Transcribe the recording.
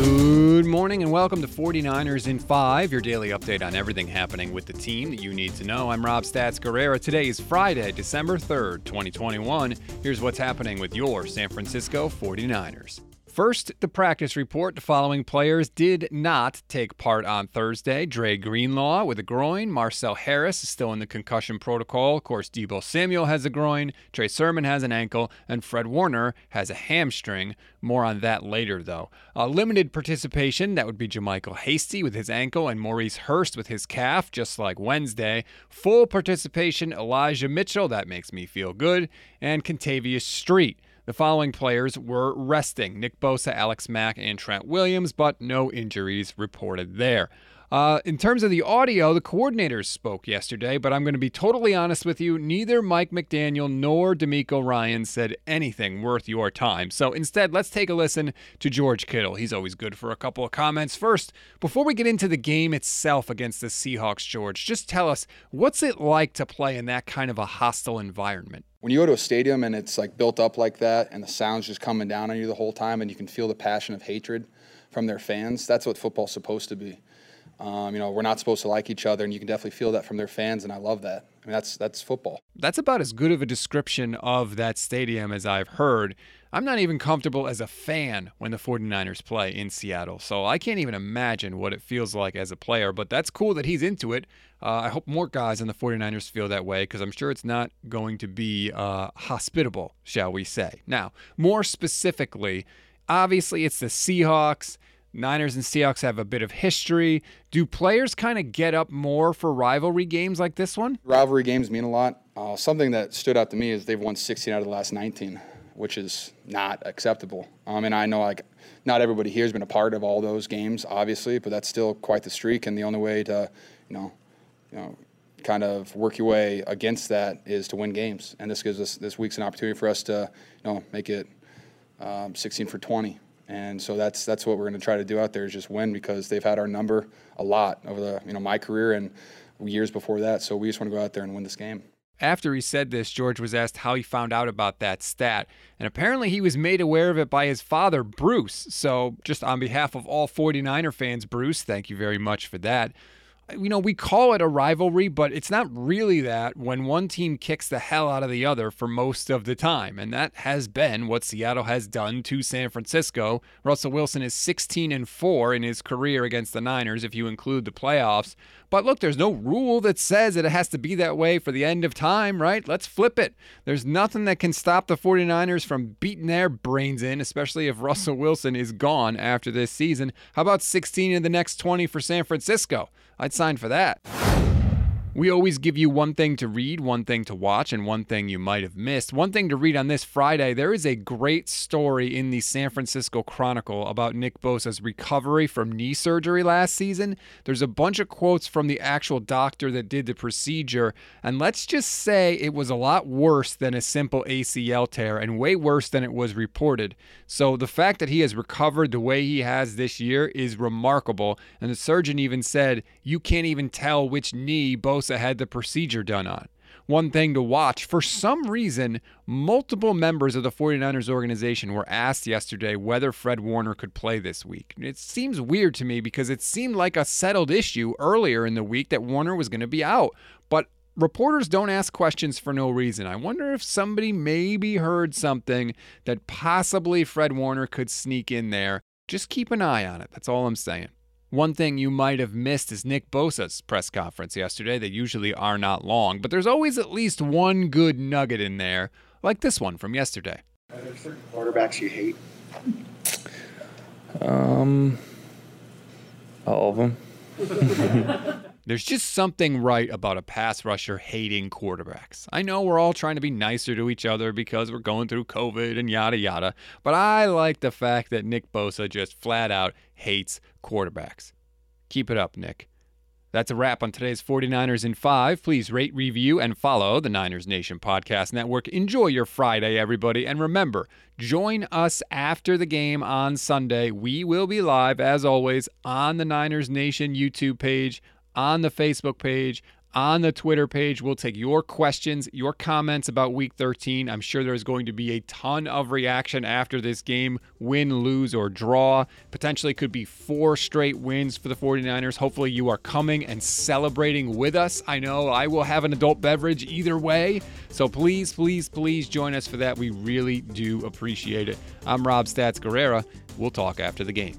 Good morning and welcome to 49ers in 5, your daily update on everything happening with the team that you need to know. I'm Rob Stats Guerrera. Today is Friday, December 3rd, 2021. Here's what's happening with your San Francisco 49ers. First, the practice report. The following players did not take part on Thursday. Dre Greenlaw with a groin. Marcell Harris is still in the concussion protocol. Of course, Deebo Samuel has a groin. Trey Sermon has an ankle. And Fred Warner has a hamstring. More on that later, though. Uh, limited participation. That would be JaMycal Hasty with his ankle and Maurice Hurst with his calf, just like Wednesday. Full participation. Elijah Mitchell. That makes me feel good. And Kentavius Street. The following players were resting Nick Bosa, Alex Mack, and Trent Williams, but no injuries reported there. Uh, in terms of the audio, the coordinators spoke yesterday, but I'm going to be totally honest with you. Neither Mike McDaniel nor DeMeco Ryan said anything worth your time. So instead, let's take a listen to George Kittle. He's always good for a couple of comments. First, before we get into the game itself against the Seahawks, George, just tell us what's it like to play in that kind of a hostile environment? when you go to a stadium and it's like built up like that and the sound's just coming down on you the whole time and you can feel the passion of hatred from their fans that's what football's supposed to be um, you know we're not supposed to like each other and you can definitely feel that from their fans and i love that i mean that's that's football that's about as good of a description of that stadium as i've heard I'm not even comfortable as a fan when the 49ers play in Seattle. So I can't even imagine what it feels like as a player, but that's cool that he's into it. Uh, I hope more guys in the 49ers feel that way because I'm sure it's not going to be uh, hospitable, shall we say. Now, more specifically, obviously it's the Seahawks. Niners and Seahawks have a bit of history. Do players kind of get up more for rivalry games like this one? Rivalry games mean a lot. Uh, something that stood out to me is they've won 16 out of the last 19 which is not acceptable. Um, and I know like not everybody here has been a part of all those games, obviously, but that's still quite the streak. And the only way to, you know, you know, kind of work your way against that is to win games. And this gives us this week's an opportunity for us to, you know, make it um, 16 for 20. And so that's that's what we're going to try to do out there is just win because they've had our number a lot over the you know my career and years before that. So we just want to go out there and win this game. After he said this, George was asked how he found out about that stat, and apparently he was made aware of it by his father, Bruce. So, just on behalf of all 49er fans, Bruce, thank you very much for that you know, we call it a rivalry, but it's not really that when one team kicks the hell out of the other for most of the time. And that has been what Seattle has done to San Francisco. Russell Wilson is 16 and 4 in his career against the Niners if you include the playoffs. But look, there's no rule that says that it has to be that way for the end of time, right? Let's flip it. There's nothing that can stop the 49ers from beating their brains in, especially if Russell Wilson is gone after this season. How about 16 in the next 20 for San Francisco? I'd sign for that. We always give you one thing to read, one thing to watch, and one thing you might have missed. One thing to read on this Friday there is a great story in the San Francisco Chronicle about Nick Bosa's recovery from knee surgery last season. There's a bunch of quotes from the actual doctor that did the procedure, and let's just say it was a lot worse than a simple ACL tear and way worse than it was reported. So the fact that he has recovered the way he has this year is remarkable, and the surgeon even said, You can't even tell which knee Bosa Bosa had the procedure done on. One thing to watch for some reason, multiple members of the 49ers organization were asked yesterday whether Fred Warner could play this week. It seems weird to me because it seemed like a settled issue earlier in the week that Warner was going to be out. But reporters don't ask questions for no reason. I wonder if somebody maybe heard something that possibly Fred Warner could sneak in there. Just keep an eye on it. That's all I'm saying. One thing you might have missed is Nick Bosa's press conference yesterday. They usually are not long, but there's always at least one good nugget in there, like this one from yesterday. Are there certain quarterbacks you hate? Um, all of them. There's just something right about a pass rusher hating quarterbacks. I know we're all trying to be nicer to each other because we're going through COVID and yada yada, but I like the fact that Nick Bosa just flat out hates quarterbacks. Keep it up, Nick. That's a wrap on today's 49ers in 5. Please rate, review, and follow the Niners Nation Podcast Network. Enjoy your Friday, everybody. And remember, join us after the game on Sunday. We will be live, as always, on the Niners Nation YouTube page, on the Facebook page, on the Twitter page. We'll take your questions, your comments about week 13. I'm sure there's going to be a ton of reaction after this game win, lose, or draw. Potentially could be four straight wins for the 49ers. Hopefully, you are coming and celebrating with us. I know I will have an adult beverage either way. So please, please, please join us for that. We really do appreciate it. I'm Rob Stats Guerrera. We'll talk after the game.